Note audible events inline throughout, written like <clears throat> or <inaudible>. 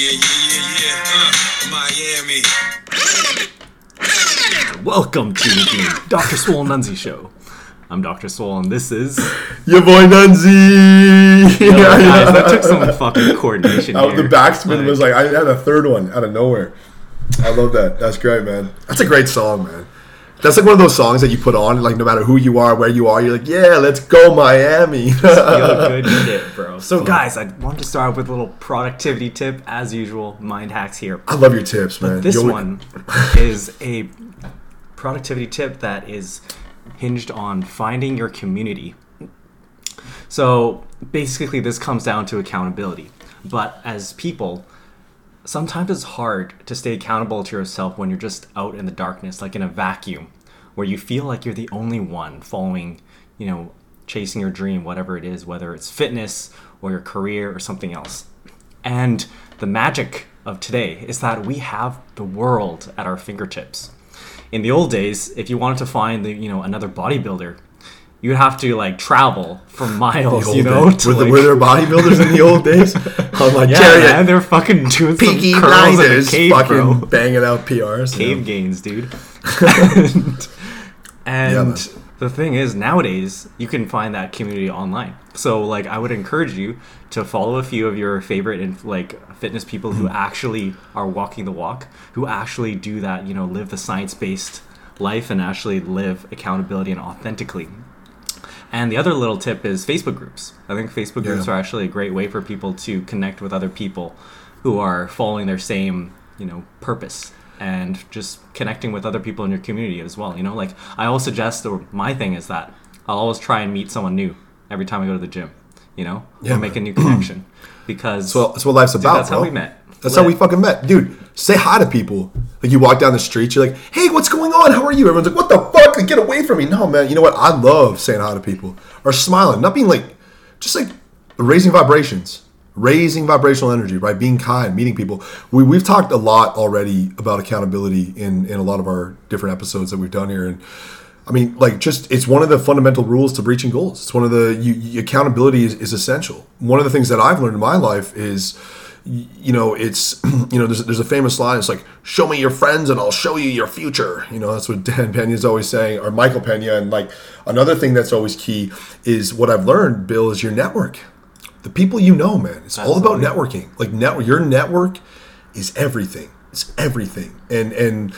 Yeah, yeah, yeah, yeah. Uh, Miami. Welcome to the Dr. Swole Nunzi Show. I'm Dr. Swole, and this is. Your boy Nunzi. Yo, <laughs> guys, that took some fucking coordination. Oh, here. the backspin was like I had a third one out of nowhere. I love that. That's great, man. That's a great song, man. That's like one of those songs that you put on, like no matter who you are, where you are, you're like, yeah, let's go Miami. <laughs> Yo, good shit, bro. <laughs> So, guys, I wanted to start with a little productivity tip, as usual. Mind hacks here. I love your tips, man. This You're- one <laughs> is a productivity tip that is hinged on finding your community. So basically, this comes down to accountability. But as people, sometimes it's hard to stay accountable to yourself when you're just out in the darkness, like in a vacuum, where you feel like you're the only one following, you know, chasing your dream, whatever it is, whether it's fitness or your career or something else. And the magic of today is that we have the world at our fingertips. In the old days, if you wanted to find the, you know, another bodybuilder, you'd have to like travel for miles, you know, days. to were, the- like- were there bodybuilders in the old days? <laughs> I'm like, yeah, Jerry, man, they're fucking doing Peaky some curls in a cave, fucking bro. banging out PRs. you Cave know? gains, dude. <laughs> and and man. the thing is, nowadays you can find that community online. So, like, I would encourage you to follow a few of your favorite and like fitness people who mm. actually are walking the walk, who actually do that, you know, live the science-based life and actually live accountability and authentically. And the other little tip is Facebook groups. I think Facebook groups Yeah. are actually a great way for people to connect with other people who are following their same, you know, purpose and just connecting with other people in your community as well. You know, like I always suggest, or my thing is that I'll always try and meet someone new every time I go to the gym. You know, Yeah, or make a new connection <clears throat> because That's what, that's what life's about, that's how we met. That's how we fucking met, dude. Say hi to people. Like you walk down the street, you're like, "Hey, what's going on? How are you?" Everyone's like, "What the fuck? Like, get away from me!" No, man. You know what? I love saying hi to people or smiling, not being like, just like raising vibrations, raising vibrational energy, right? Being kind, meeting people. We we've talked a lot already about accountability in in a lot of our different episodes that we've done here, and I mean, like, just it's one of the fundamental rules to reaching goals. It's one of the you, you- accountability is, is essential. One of the things that I've learned in my life is, you know, it's <clears throat> you know, there's there's a famous line. It's like, "Show me your friends, and I'll show you your future." You know, that's what <laughs> Dan Pena's always saying, or Michael Pena. And like another thing that's always key is what I've learned. Bill is your network. The people you know, man. It's all about networking. Like network, your network is everything. It's everything. And and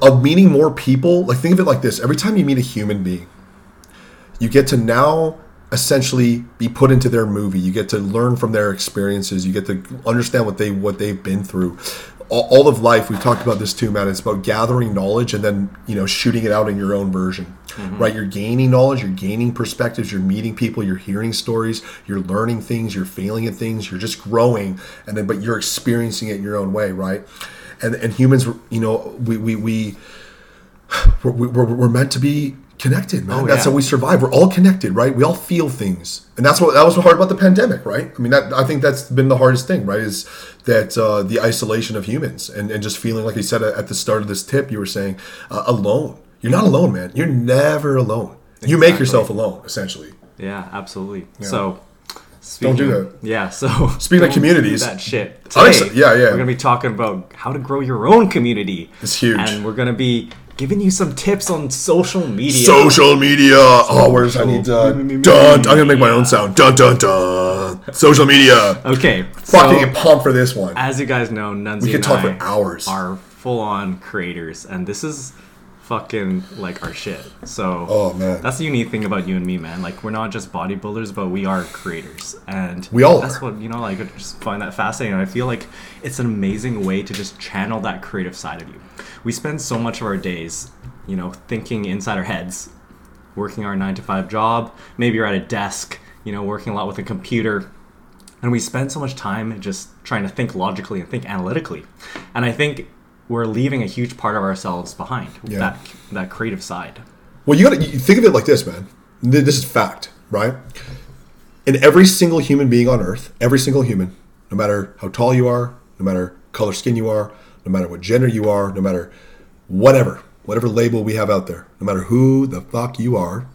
of meeting more people, like think of it like this: every time you meet a human being, you get to now essentially be put into their movie. You get to learn from their experiences. You get to understand what they what they've been through. All, all of life, we've talked about this too, man. It's about gathering knowledge and then you know shooting it out in your own version, mm-hmm. right? You're gaining knowledge, you're gaining perspectives, you're meeting people, you're hearing stories, you're learning things, you're failing at things, you're just growing, and then but you're experiencing it in your own way, right? And and humans, you know, we we we <sighs> we're, we're, we're meant to be connected, man. Oh, that's yeah. how we survive. We're all connected, right? We all feel things, and that's what that was hard about the pandemic, right? I mean, that I think that's been the hardest thing, right? Is that uh, the isolation of humans and, and just feeling like you said at the start of this tip, you were saying uh, alone. You're not alone, man. You're never alone. You make yourself alone, essentially. Yeah, absolutely. So. Don't do that. Yeah, so Speaking of communities- that shit. Today, yeah, yeah. We're gonna be talking about how to grow your own community. It's huge. and we're gonna be giving you some tips on social media. Social media. Oh, where's I need uh, dun. I'm gonna make my own sound. Dun dun dun. Social media. Okay, Fucking so pumped for this one. as you guys know, Nunzi We could and talk I for hours. are full-on creators, and this is fucking like our shit. So, Oh, man. that's the unique thing about you and me, man. Like, we're not just bodybuilders, but we are creators, and We all That's are. what you know. Like, I just find that fascinating. I feel like it's an amazing way to just channel that creative side of you. We spend so much of our days, you know, thinking inside our heads, working our nine to five job. Maybe you're at a desk, you know, working a lot with a computer and we spend so much time just trying to think logically and think analytically and i think we're leaving a huge part of ourselves behind Yeah. that that creative side Well, you gotta you think of it like this, man. This is fact, right? In every single human being on Earth, every single human, no matter how tall you are, no matter color skin you are, no matter what gender you are, no matter whatever, whatever label we have out there, no matter who the fuck you are,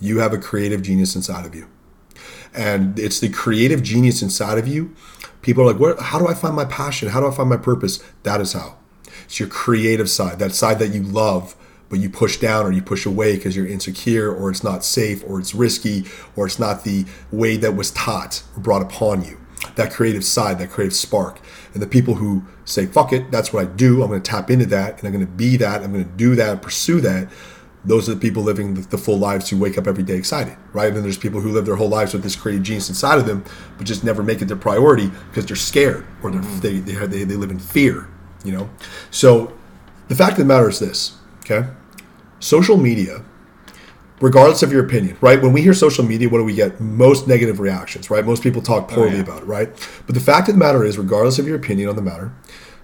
you have a creative genius inside of you. And it's the creative genius inside of you People are like, Where, how do I find my passion? How do I find my purpose? That is how. It's your creative side, that side that you love, but you push down or you push away because you're insecure or it's not safe or it's risky or it's not the way that was taught or brought upon you. That creative side, that creative spark. And the people who say, fuck it, that's what I do. I'm going to tap into that and I'm going to be that. I'm going to do that pursue that. Those are the people living the, full lives who wake up every day excited, right? And then there's people who live their whole lives with this creative genius inside of them, but just never make it their priority because they're scared or they're, they, they, they, they live in fear, you know? So the fact of the matter is this, okay? Social media, regardless of your opinion, right? When we hear social media, what do we get? Most negative reactions, right? Most people talk oh, poorly yeah. about it, right? But the fact of the matter is, regardless of your opinion on the matter,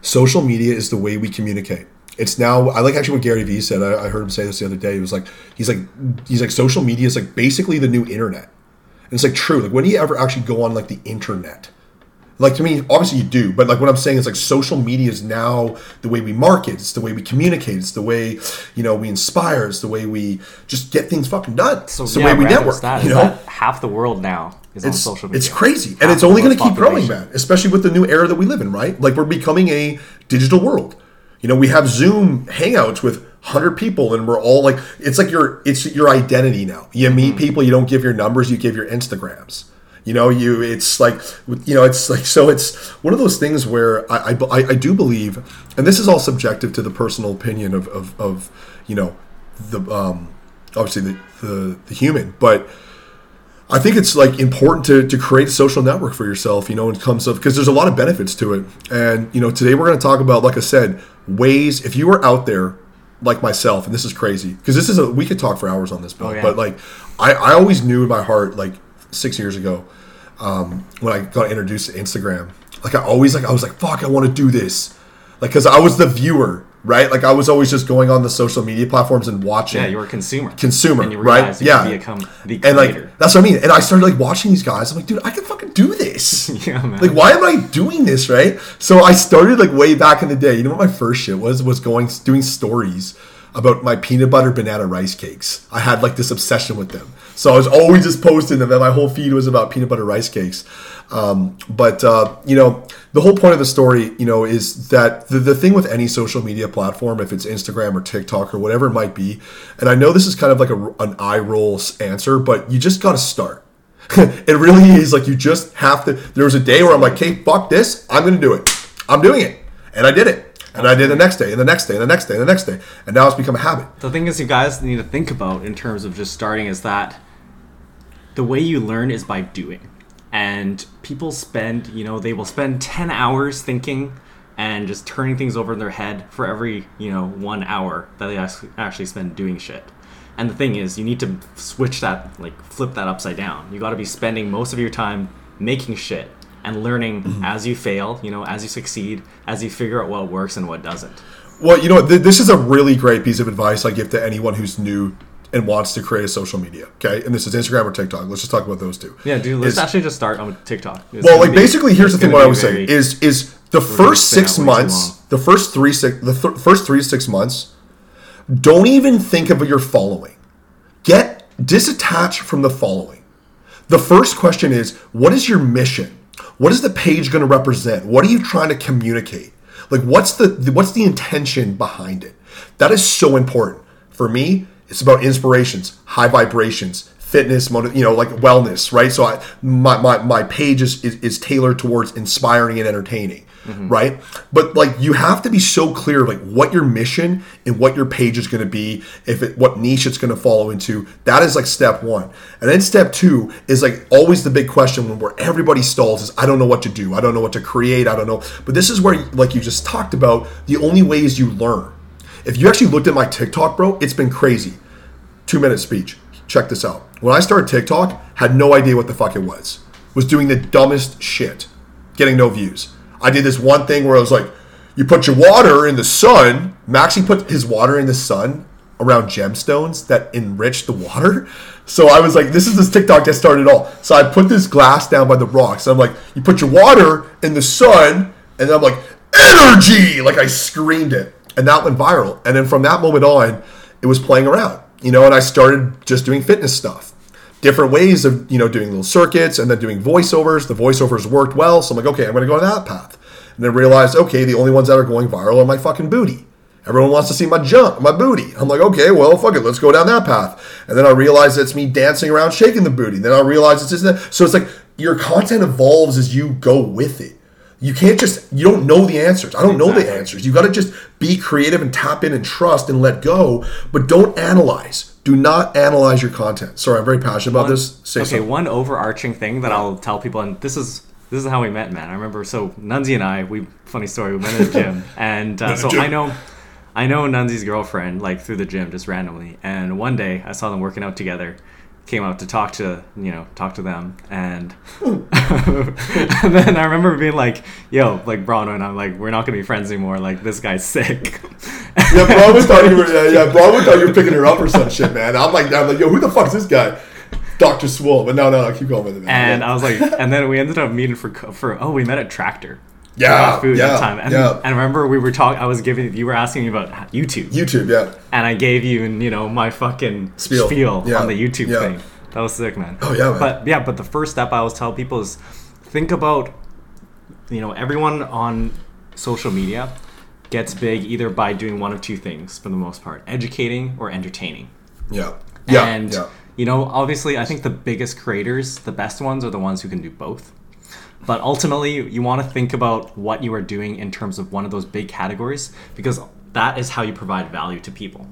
social media is the way we communicate. It's now. I like actually what Gary Vee said. I, I heard him say this the other day. He was like, he's like, he's like, social media is like basically the new internet. And it's like true. Like when do you ever actually go on like the internet? Like to me, obviously you do, but like what I'm saying is like social media is now the way we market, it's the way we communicate, it's the way you know we inspire, it's the way we just get things fucking done. So it's the yeah, way we network. stat you know, that half the world now is on it's social media. it's crazy, and it's only going to keep growing, man. Especially with the new era that we live in, right? Like we're becoming a digital world. You know, we have Zoom hangouts with hundred people, and we're all like, it's like your it's your identity now. You Mm-hmm. meet people, you don't give your numbers, you give your Instagrams. You know, you it's like you know, it's like so. It's one of those things where I I, I do believe, and this is all subjective to the personal opinion of of, of you know the um obviously the, the the human, but I think it's like important to, to create a social network for yourself, you know, in terms of because there's a lot of benefits to it. And, you know, today we're going to talk about, like I said, ways if you are out there like myself, and this is crazy because this is a we could talk for hours on this, Bill, Oh, yeah. but like I, I always knew in my heart, like six years ago, um, when I got introduced to Instagram, like I always like I was like, fuck, I want to do this, like because I was the viewer, right? Like I was always just going on the social media platforms and watching Yeah, you're a consumer. consumer, and you right? you yeah, become the and like that's what I mean. And I started like watching these guys. I'm like, dude, I can fucking do this. <laughs> Yeah, man. Like, why am I doing this, right? So I started like way back in the day. You know what my first shit was? Was going doing stories about my peanut butter banana rice cakes. I had like this obsession with them. So I was always just posting them, and my whole feed was about peanut butter rice cakes. Um, but uh, you know, the whole point of the story, you know, is that the, the thing with any social media platform, if it's Instagram or TikTok or whatever it might be, and I know this is kind of like a, an eye roll answer, but you just got to start. <laughs> it really is like you just have to. There was a day where I'm like, "Okay, fuck this, I'm gonna do it. I'm doing it," and I did it. And I did the next day, and the next day, and the next day, and the next day, and now it's become a habit. The thing is, you guys need to think about in terms of just starting is that the way you learn is by doing. And people spend, you know, they will spend 10 hours thinking and just turning things over in their head for every, you know, one hour that they actually spend doing shit. And the thing is, you need to switch that, like, flip that upside down. You got to be spending most of your time making shit and learning mm-hmm. as you fail, you know, as you succeed, as you figure out what works and what doesn't. Well, you know, th- this is a really great piece of advice I give to anyone who's new and wants to create a social media. Okay, and this is Instagram or TikTok. Let's just talk about those two. Yeah, dude, let's Is- actually just start on TikTok. It's Well, like be- basically, here's the thing. What I was saying is is the first six out way too months, the first three six, the th- first three to six months, don't even think of your following. Get disattached from the following. The first question is, what is your mission? What is the page going to represent? What are you trying to communicate? Like, what's the what's the intention behind it? That is so important for me. It's about inspirations, high vibrations, fitness, motiv- you know, like wellness, right? So I, my, my, my page is, is, is tailored towards inspiring and entertaining, mm-hmm. right? But like you have to be so clear like what your mission and what your page is going to be, if it, what niche it's going to follow into. That is like step one. And then step two is like always the big question when where everybody stalls is I don't know what to do. I don't know what to create. I don't know. But this is where, like you just talked about, the only way is you learn. If you actually looked at my TikTok, bro, it's been crazy two minute speech. Check this out. When I started TikTok, had no idea what the fuck it was. Was doing the dumbest shit, getting no views. I did this one thing where I was like, you put your water in the sun. Maxie put his water in the sun around gemstones that enrich the water. <laughs> So I was like, this is this TikTok that started it all. So I put this glass down by the rocks. I'm like, you put your water in the sun, and I'm like, energy! Like I screamed it. And that went viral. And then from that moment on, it was playing around, you know, and I started just doing fitness stuff. different ways of you know doing little circuits and then doing voiceovers. The voiceovers worked well, so I'm like, okay, I'm going to go that path. And then realized, okay, the only ones that are going viral are my fucking booty. Everyone wants to see my junk, my booty. I'm like, okay, well, fuck it, let's go down that path. And then I realize it's me dancing around shaking the booty. Then I realize it's just that. So it's like your content evolves as you go with it. You can't just you don't know the answers. I don't know the answers. You got to just be creative and tap in and trust and let go, but don't analyze. Do not analyze your content. Sorry, I'm very passionate about this. Say okay, something. one overarching thing that I'll tell people, and this is this is how we met, man. I remember. So Nunzi and I, we funny story. We met at the gym, <laughs> and uh, so gym. I know, I know Nunzi's girlfriend like through the gym just randomly. And one day I saw them working out together. Came out to talk to you know talk to them, and hmm. <laughs> and then I remember being like, "Yo, like Bronwyn, and I'm like, we're not gonna be friends anymore. Like this guy's sick." Yeah, <laughs> Bronwyn thought you were yeah, yeah, Bronwyn thought you were picking her up or some shit, man. I'm like, I'm like, yo, who the fuck is this guy? Doctor Swole. But no, no, no, keep going with it, man. And yeah. I was like, and then we ended up meeting for for oh, we met at Tractor. Yeah, food yeah, that time. And, yeah. and remember we were talking. I was giving you were asking me about YouTube, YouTube, yeah. and I gave you you know my fucking Spiel. spiel, Yeah, on the YouTube yeah. thing. That was sick, man. Oh, yeah, man. But yeah, but the first step I always tell people is think about you know everyone on social media gets big either by doing one of two things for the most part educating or entertaining Yeah. Yeah. and yeah. you know obviously i think the biggest creators the best ones are the ones who can do both but ultimately you want to think about what you are doing in terms of one of those big categories because that is how you provide value to people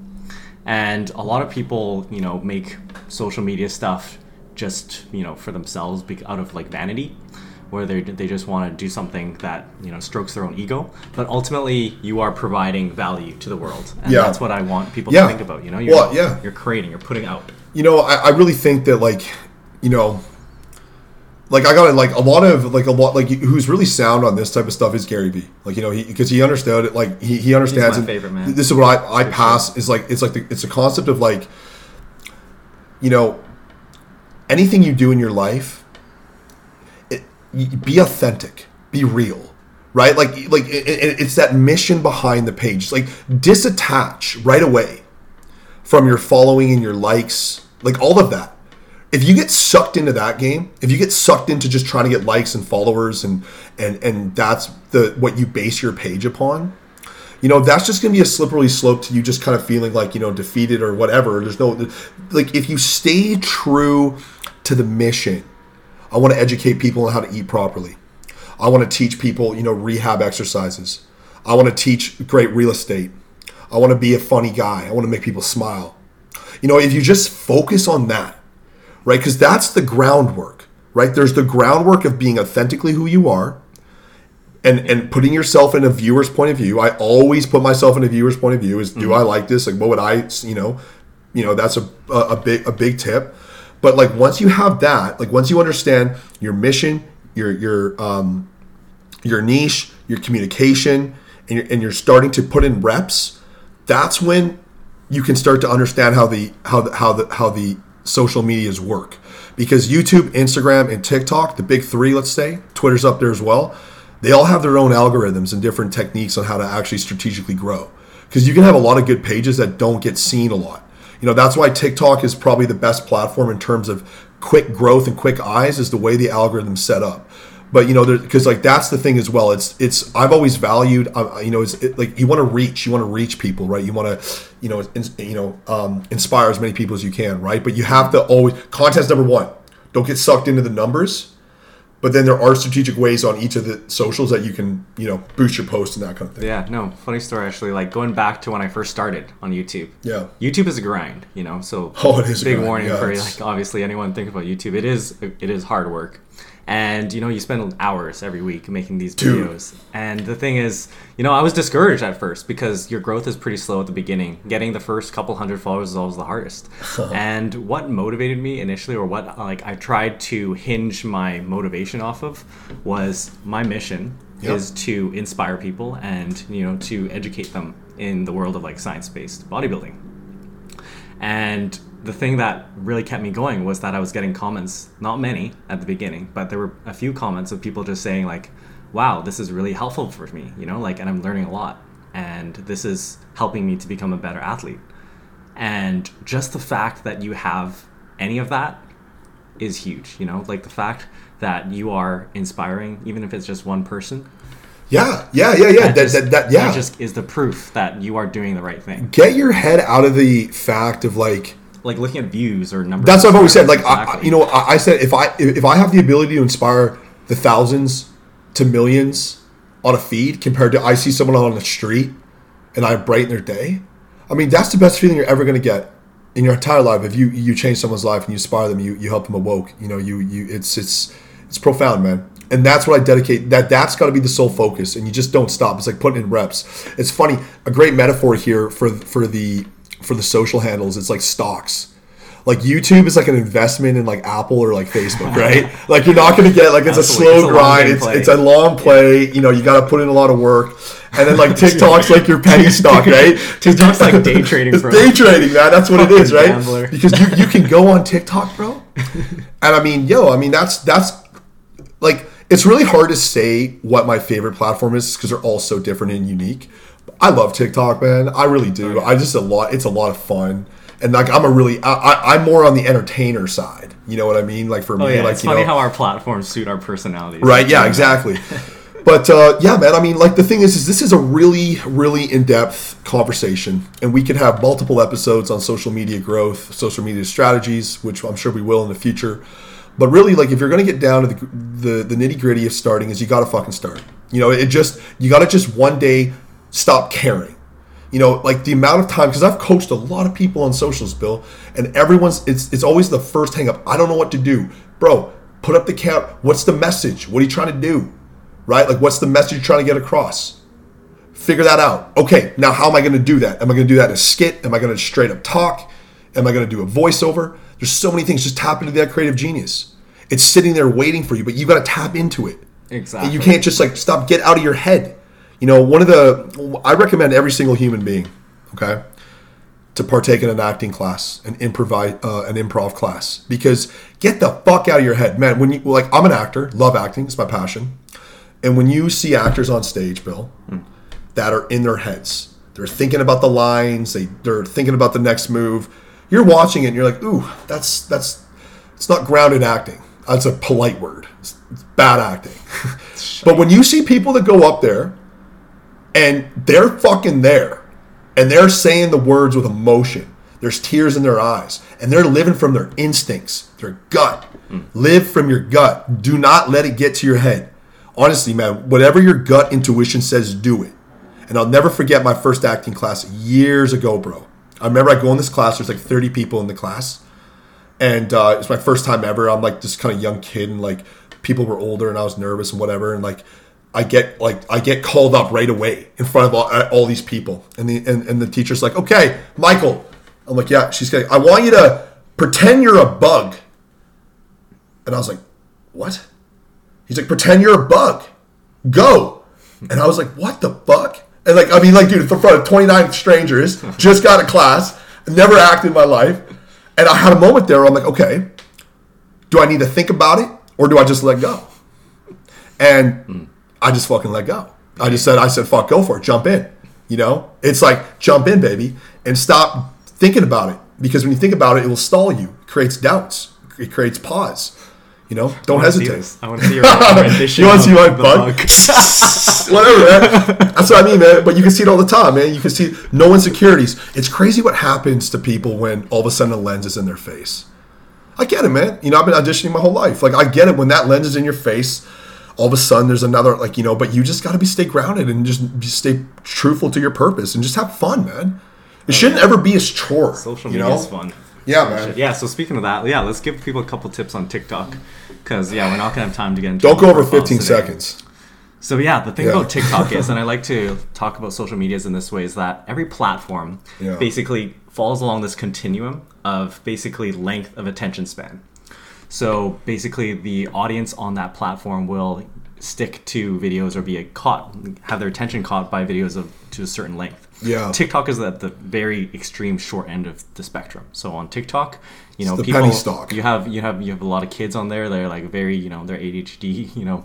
and a lot of people you know make social media stuff just you know for themselves out of like vanity where they they just want to do something that you know strokes their own ego but ultimately you are providing value to the world and Yeah. that's what i want people Yeah. to think about you know you're, Well, yeah. you're creating you're putting out you know, I, I really think that like, you know, like I got it. like a lot of like a lot like who's really sound on this type of stuff is Gary Vee. Like you know, he because he understood it. Like he, he understands. my favorite, man. This is what I I pass is like it's like the, it's a concept of like, you know, anything you do in your life, it, be authentic, be real, right? Like like it, it- it's that mission behind the page. Like disattach right away from your following and your likes, like all of that. If you get sucked into that game, if you get sucked into just trying to get likes and followers and and and that's the what you base your page upon, you know, that's just going to be a slippery slope to you just kind of feeling like, you know, defeated or whatever. There's no like if you stay true to the mission, I want to educate people on how to eat properly. I want to teach people, you know, rehab exercises. I want to teach great real estate. I want to be a funny guy. I want to make people smile. You know, if you just focus on that, right? Because that's the groundwork, right? There's the groundwork of being authentically who you are and and putting yourself in a viewer's point of view. I always put myself in a viewer's point of view is do I like this? Like what would I, you know, you know, that's a, a, a big a big tip. But like once you have that, like once you understand your mission, your your um your niche, your communication, and you're, and you're starting to put in reps, that's when you can start to understand how the how the how the how the social medias work. Because YouTube, Instagram, and TikTok, the big three, let's say, Twitter's up there as well. They all have their own algorithms and different techniques on how to actually strategically grow. Because you can have a lot of good pages that don't get seen a lot. You know, that's why TikTok is probably the best platform in terms of quick growth and quick eyes is the way the algorithm's set up but you know because like that's the thing as well it's it's i've always valued uh, you know it's it, like you want to reach you want to reach people right you want to you know in, you know um, inspire as many people as you can right but you have to always content's number one don't get sucked into the numbers but then there are strategic ways on each of the socials that you can you know boost your post and that kind of thing Yeah, no, funny story actually. Like going back to when I first started on YouTube. Yeah. YouTube is a grind, you know. So Oh, it is a big warning yeah, for like obviously anyone think about YouTube. It is it is hard work, and you know you spend hours every week making these Dude. videos. And the thing is, you know, I was discouraged at first because your growth is pretty slow at the beginning. Getting the first couple hundred followers is always the hardest. <laughs> and what motivated me initially, or what like I tried to hinge my motivation off of, was my mission Yep. is to inspire people and you know to educate them in the world of like science-based bodybuilding and the thing that really kept me going was that i was getting comments not many at the beginning but there were a few comments of people just saying like wow this is really helpful for me you know like and i'm learning a lot and this is helping me to become a better athlete and just the fact that you have any of that is huge. You know, like the fact that you are inspiring, even if it's just one person. Yeah, yeah, yeah, yeah. That, just, that, that, yeah. that just is the proof that you are doing the right thing. Get your head out of the fact of like. Like looking at views or numbers. That's what I've always said. Like, I, you know, I, I said if I if I have the ability to inspire the thousands to millions on a feed compared to I see someone on the street and I brighten their day. I mean, that's the best feeling you're ever going to get in your entire life. If you you change someone's life and you inspire them, you you help them awoke. You know, you you it's it's it's profound, man. And that's what I dedicate. That that's got to be the sole focus, and you just don't stop. It's like putting in reps. It's funny. A great metaphor here for for the for the social handles. It's like stocks. Like YouTube is like an investment in like Apple or like Facebook, <laughs> right? like you're not going to get like it's a slow It's a grind. It's it's a long play. You know, you got to put in a lot of work. And then like TikTok's like your penny <laughs> stock, right? TikTok's like day <laughs> trading, It's bro. day trading, man. That's what it is, right? Gambler. Because you, you can go on TikTok, bro. And I mean, yo, I mean that's that's like it's really hard to say what my favorite platform is because they're all so different and unique. I love TikTok, man. I really do. I just a lot. It's a lot of fun, and like I'm a really. I, I, I'm more on the entertainer side. You know what I mean? Like for me, Oh yeah, like it's you funny know, how our platforms suit our personalities. Right. Yeah. Exactly. <laughs> but uh, yeah, man. I mean, like the thing is, is this is a really, really in-depth conversation, and we could have multiple episodes on social media growth, social media strategies, which I'm sure we will in the future. But really, like if you're going to get down to the the, the nitty gritty of starting, is you got to fucking start. You know, it just you got to just one day stop caring. You know, like the amount of time because I've coached a lot of people on socials, Bill, and everyone's it's it's always the first hang up. I don't know what to do, bro. Put up the count. What's the message? What are you trying to do? Right? Like, what's the message you're trying to get across? Figure that out. Okay, now how am I going to do that? Am I going to do that in a skit? Am I going to straight up talk? Am I going to do a voiceover? There's so many things. Just tap into that creative genius. It's sitting there waiting for you, but you got to tap into it. Exactly. You can't just like stop, get out of your head. You know, one of the, I recommend every single human being, okay, to partake in an acting class, an improv, uh, an improv class, because get the fuck out of your head, man. When you like, I'm an actor, love acting, it's my passion, and when you see actors on stage, Bill, that are in their heads, they're thinking about the lines, they they're thinking about the next move. You're watching it, and you're like, ooh, that's that's, it's not grounded acting. That's a polite word. It's, it's bad acting. <laughs> but when you see people that go up there and they're fucking there. And they're saying the words with emotion. There's tears in their eyes. And they're living from their instincts their gut. Live from your gut. Do not let it get to your head. Honestly man whatever your gut intuition says do it. And i'll never forget my first acting class years ago bro. I remember i go in this class there's like 30 people in the class. And uh, it was my first time ever. I'm like this kind of young kid, and like people were older, and I was nervous and whatever. And like I get like I get called up right away in front of all, uh, all these people, and the and, and the teacher's like, "Okay, Michael." I'm like, "Yeah." She's like, "I want you to pretend you're a bug," and I was like, "What?" He's like, "Pretend you're a bug. Go." And I was like, "What the fuck?" And like, I mean, like, dude, in front of 29 strangers, <laughs> just got a class, never acted in my life. And I had a moment there where I'm like, okay, do I need to think about it or do I just let go? And I just fucking let go. I just said, I said, fuck, go for it, jump in. You know, it's like jump in, baby, and stop thinking about it because when you think about it, it will stall you. It creates doubts. It creates pause. You know, don't I hesitate. I want to see your <laughs> rendition. you want to see my bug? <laughs> Whatever, man. That's what I mean, man. But you can see it all the time, man. You can see no insecurities. It's crazy what happens to people when all of a sudden a lens is in their face. I get it, man. You know, I've been auditioning my whole life. Like, I get it when that lens is in your face. All of a sudden, there's another, like you know. But you just got to be stay grounded and just, just stay truthful to your purpose and just have fun, man. It oh, shouldn't ever be a chore. Social you media know? is fun. Yeah, man. Yeah. So speaking of that, yeah, let's give people a couple tips on TikTok because yeah, we're not gonna have time to get into. Don't go over 15 today. seconds. So yeah, the thing Yeah. about TikTok is, and I <laughs> like to talk about social medias in this way, is that every platform Yeah. basically falls along this continuum of basically length of attention span. So basically, the audience on that platform will stick to videos or be caught, have their attention caught by videos of to a certain length. Yeah. TikTok is at the very extreme short end of the spectrum. So on TikTok, you know, people penny stock. you have you have you have a lot of kids on there. They're like very you know they're ADHD. <laughs> You know,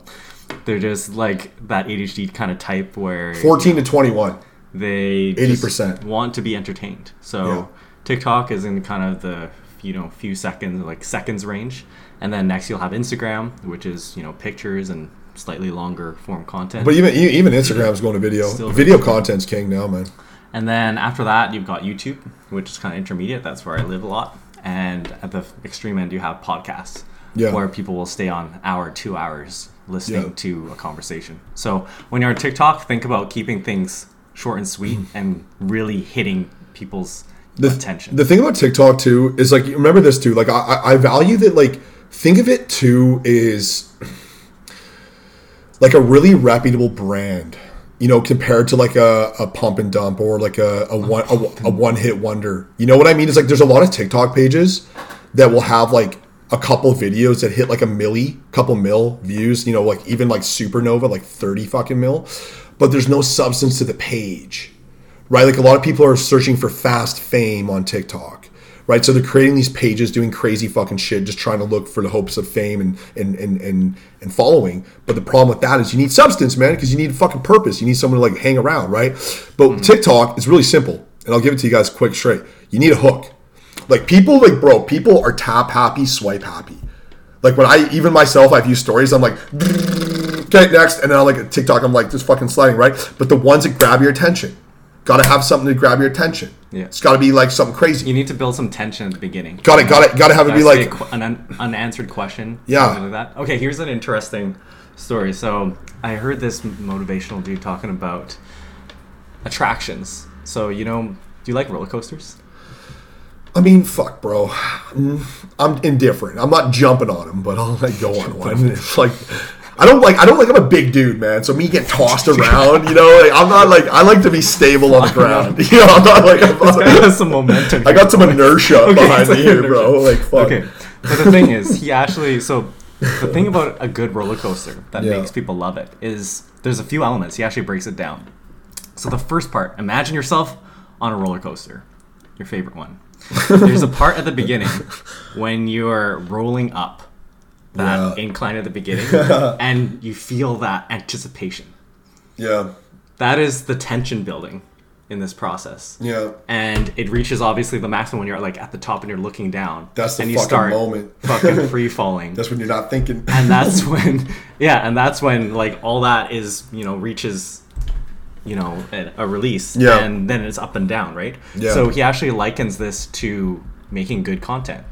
they're just like that ADHD kind of type where 14 to 21. they 80%. want to be entertained. So Yeah. TikTok is in kind of the you know few seconds like seconds range and then next you'll have instagram which is you know pictures and slightly longer form content But even even Instagram's going to video. Still video content's king now, man. and then after that you've got youtube which is kind of intermediate that's where i live a lot and at the extreme end you have podcasts Yeah. where people will stay on hour two hours listening Yeah. to a conversation so when you're on tiktok think about keeping things short and sweet <laughs> and really hitting people's. The, attention The thing about TikTok too is like remember this too. Like I, I value that. Like think of it too is like a really reputable brand. You know, compared to like a, a pump and dump or like a, a one a, a one hit wonder. You know what I mean? It's like there's a lot of TikTok pages that will have like a couple videos that hit like a milli, couple mil views. You know, like even like supernova, like thirty fucking mil. But there's no substance to the page right? Like a lot of people are searching for fast fame on TikTok, right? So they're creating these pages, doing crazy fucking shit, just trying to look for the hopes of fame and and and and, and following. But the problem with that is you need substance, man, because you need fucking purpose. You need someone to like hang around, right? But mm-hmm. TikTok is really simple, and I'll give it to you guys quick, straight. You need a hook. Like people, like bro, people are tap happy, swipe happy. Like when I even myself, I view stories, I'm like, okay, next, and then I'm like TikTok, I'm like just fucking sliding, right? But the ones that grab your attention, gotta have something to grab your attention. Yeah. It's gotta be like something crazy. you need to build some tension at the beginning Got it, got it, gotta have it be like, qu- an un- unanswered question. Yeah. like that. Okay, here's an interesting story. So I heard this motivational dude talking about attractions. So you know, do you like roller coasters? I mean, fuck, bro. Mm, I'm indifferent. I'm not jumping on them, but I'll like go on <laughs> one. It's like. I don't like. I don't like. I'm a big dude, man. So me getting tossed <laughs> around, you know, like I'm not like. I like to be stable on the ground. <laughs> You know, I'm not like. I'm not, Guy some momentum. I got some inertia <laughs> Okay, behind me like here, inertia. bro. Like fuck. Okay, but the thing is, he actually so the thing about a good roller coaster that Yeah. makes people love it is there's a few elements. He actually breaks it down. So the first part, imagine yourself on a roller coaster, your favorite one. There's a part at the beginning when you're rolling up that Yeah. incline at the beginning, <laughs> and you feel that anticipation. Yeah. That is the tension building in this process Yeah. and it reaches obviously the maximum when you're like at the top and you're looking down. That's the and you fucking start moment. <laughs> fucking <laughs> free falling. That's when you're not thinking. and that's when, yeah, and that's when like all that is, you know, reaches, you know, a, a release, Yeah. and then it's up and down, right? Yeah. So he actually likens this to making good content,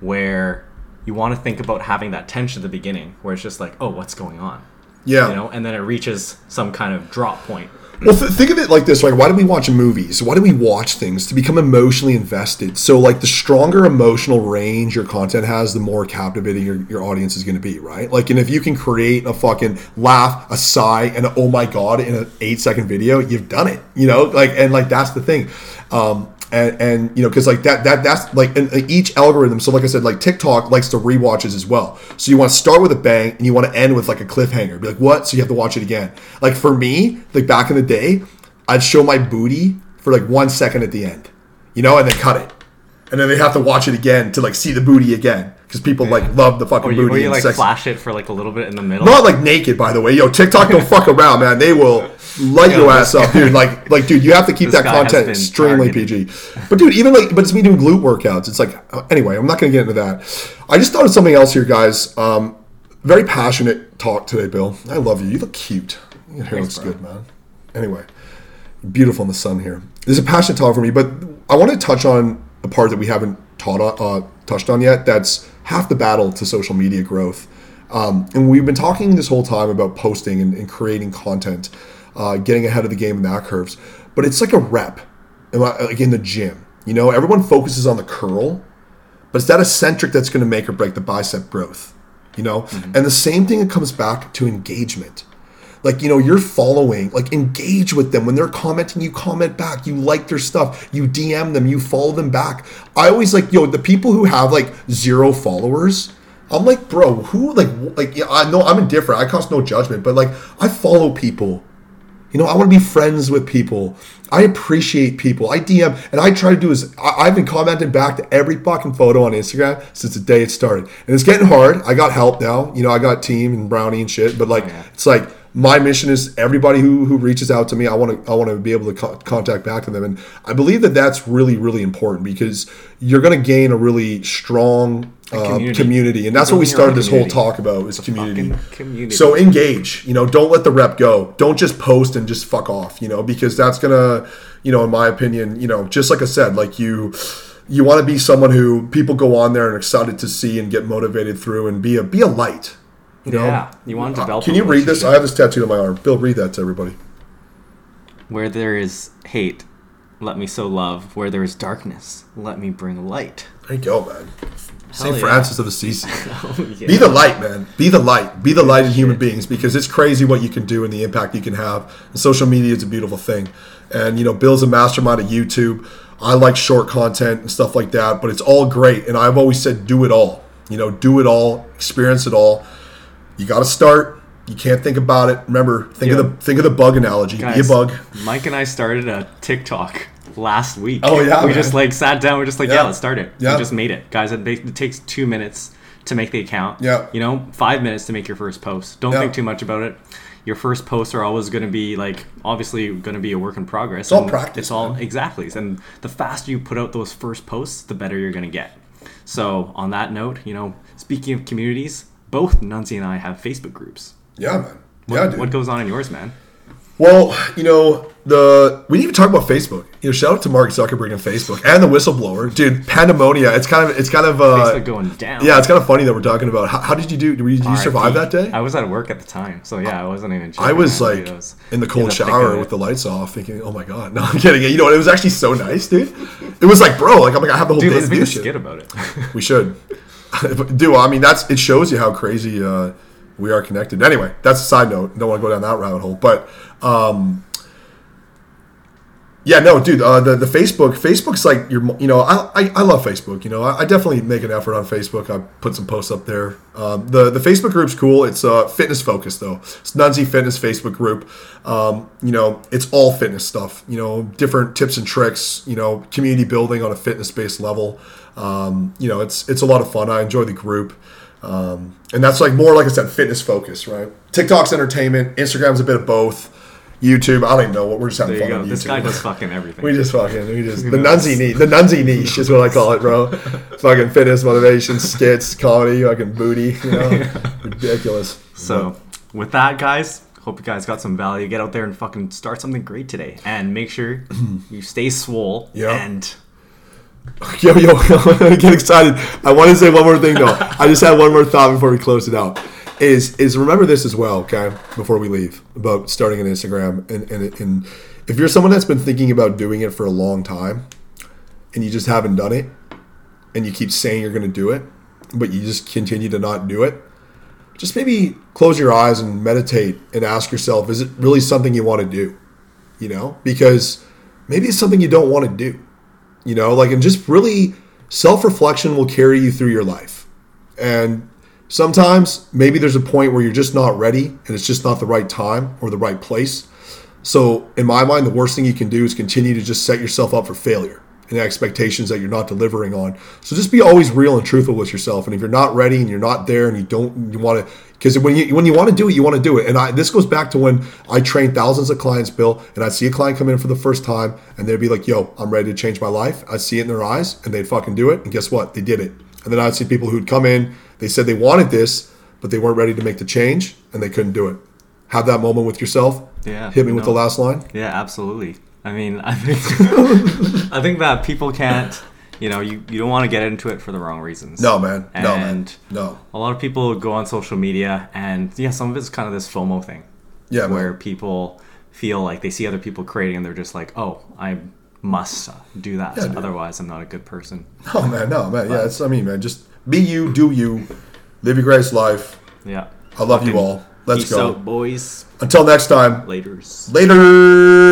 where you want to think about having that tension at the beginning, where it's just like, oh, what's going on, yeah. you know, and then it reaches some kind of drop point. Well, th- think of it like this: like, why do we watch movies? Why do we watch things to become emotionally invested? So, like, the stronger emotional range your content has, the more captivating your, your audience is going to be, right? Like, and if you can create a fucking laugh, a sigh, and a, oh my god in an eight second video, you've done it. You know, like, and like that's the thing. Um, and, and you know because like that that that's like in, in each algorithm so like i said like tiktok likes to rewatches as well. So you want to start with a bang and you want to end with like a cliffhanger. Be like what? So you have to watch it again. Like for me like back in the day i'd show my booty for like one second at the end you know and then cut it. And then they have to watch it again to like see the booty again because people like love the fucking Or you, booty or you and like sex. flash it for like a little bit in the middle. Not like naked, by the way. Yo, TikTok don't fuck around, man. They will light Yo, your this ass up, dude. Like, like, dude, you have to keep This that content extremely targeted. PG. But dude, even like, but it's me doing glute workouts. It's like, uh, anyway, I'm not gonna get into that. I just thought of something else here, guys. Um, very passionate talk today, Bill. I love you. You look cute. Your hair Thanks, looks bro. good, man. Anyway, beautiful in the sun here. There's a passionate talk for me, but I want to touch on a part that we haven't taught uh, touched on yet. That's half the battle to social media growth. Um, and we've been talking this whole time about posting and, and creating content, uh, getting ahead of the game in that curves. But it's like a rep, like in the gym. You know, everyone focuses on the curl, but it's that eccentric that's going to make or break the bicep growth. You know, and the same thing it comes back to engagement like you know you're following like engage with them when they're commenting you comment back you like their stuff you dm them you follow them back i always like yo the people who have like zero followers i'm like bro who like like yeah, i know i'm indifferent i cause no judgment but like i follow people you know, I want to be friends with people. I appreciate people. I DM and I try to do is I, I've been commenting back to every fucking photo on Instagram since the day it started. And it's getting hard. I got help now. You know, I got team and brownie and shit. But like, oh, yeah. it's like my mission is everybody who, who reaches out to me, I want to I want to be able to co- contact back to them, and I believe that that's really really important because you're going to gain a really strong uh, community. community. and that's what we started this whole talk about is community. community. So engage. You know, don't let the rep go. Don't just post and just fuck off. You know, because that's gonna, you know, in my opinion, you know, just like I said, like you. You want to be someone who people go on there and excited to see and get motivated through and be a be a light. You know? yeah, you want to develop. Can you read this? I have this tattooed on my arm. Bill, read that to everybody. Where there is hate, let me sow love. Where there is darkness, let me bring light. There you go, man. St. yeah. Francis of Assisi. <laughs> Oh, yeah. Be the light, man. Be the light. Be the light in human beings because it's crazy what you can do and the impact you can have. And social media is a beautiful thing. And you know, Bill's a mastermind at YouTube. I like short content and stuff like that, but it's all great. And I've always said, do it all. You know, do it all, experience it all. You got to start. You can't think about it. Remember, think Yeah. of the think of the bug analogy. Guys, Be a bug. Mike and I started a TikTok last week. Oh, yeah, we man. just like sat down. We're just like, yeah, Yeah. let's start it. Yeah. We just made it, guys. It, it takes two minutes to make the account. Yeah. you know, five minutes to make your first post. Don't Yeah. think too much about it. Your first posts are always going to be like obviously going to be a work in progress. It's all practice, It's all man. exactly. And the faster you put out those first posts, the better you're going to get. So on that note, you know, speaking of communities, both Nunzi and I have Facebook groups. Yeah, man. What, yeah, dude. what goes on in yours, man? Well, you know, the we need to talk about Facebook. You know, shout out to Mark Zuckerberg and Facebook and the whistleblower, dude. Pandemonia. It's kind of it's kind of uh, Facebook going down. yeah, it's kind of funny that we're talking about. How, how did you do? Did you, did you survive that day? I was at work at the time, so yeah, I wasn't even. I was like was in the cold the shower with the lights off, thinking, "Oh my god!" <laughs> No, I'm kidding. You know, what? it was actually so nice, dude. It was like, bro, like I'm like I have the whole Dude, day let's to do a shit. about it. We should. <laughs> <laughs> do I mean that's it shows you how crazy uh, we are connected. Anyway, that's a side note. Don't want to go down that rabbit hole, but um, yeah, no, dude. Uh, the the Facebook Facebook's like your you know I, I, I love Facebook. You know I, I definitely make an effort on Facebook. I put some posts up there. Um, the the Facebook group's cool. It's uh, fitness focused though. It's Nunzi Fitness Facebook group. Um, you know it's all fitness stuff. You know different tips and tricks. You know community building on a fitness based level. Um, you know it's it's a lot of fun. I enjoy the group. Um, and that's like more like I said, fitness focus, right? TikTok's entertainment, Instagram's a bit of both. YouTube, I don't even know what we're just having there you fun go. on This YouTube. guy does <laughs> fucking everything. We just fucking, we just the nunzi niche, the nunzi niche is what I call it, bro. <laughs> fucking fitness, motivation, skits, comedy, fucking booty, you know, <laughs> ridiculous. so with that, guys. Hope you guys got some value. Get out there and fucking start something great today, and make sure <clears throat> you stay swole. Yeah. And <laughs> yo, yo, <laughs> yo, get excited. I want to say one more thing though. I just had one more thought before we close it out. Is is remember this as well, okay? Before we leave about starting an Instagram, and and, and if you're someone that's been thinking about doing it for a long time, and you just haven't done it, and you keep saying you're to do it, but you just continue to not do it, just maybe close your eyes and meditate and ask yourself, is it really something you want to do? You know, because maybe it's something you don't want to do you know like and just really self-reflection will carry you through your life. And sometimes maybe there's a point where you're just not ready and it's just not the right time or the right place. So in my mind the worst thing you can do is continue to just set yourself up for failure and expectations that you're not delivering on. So just be always real and truthful with yourself. And if you're not ready and you're not there and you don't you want to because when you when you want to do it you want to do it. And I, this goes back to when i trained thousands of clients bill and i'd see a client come in for the first time and they'd be like yo i'm ready to change my life. I'd see it in their eyes and they'd fucking do it. And guess what? They did it. And then i'd see people who'd come in they said they wanted this but they weren't ready to make the change and they couldn't do it. Have that moment with yourself. Yeah, hit me with the last line. Yeah, absolutely. I mean, <laughs> I think I think that people can't. You know, you, you don't want to get into it for the wrong reasons. no man no man no a lot of people go on social media, and yeah, some of it's kind of this FOMO thing. yeah where man. people feel like they see other people creating and they're just like, oh, I must do that. Yeah. Otherwise, I'm not a good person. Oh man, no man. Yeah, it's I mean, man, just be you, do you, live your greatest life. Yeah. I love you all. Let's go. out, boys. Until next time. Laters. Later.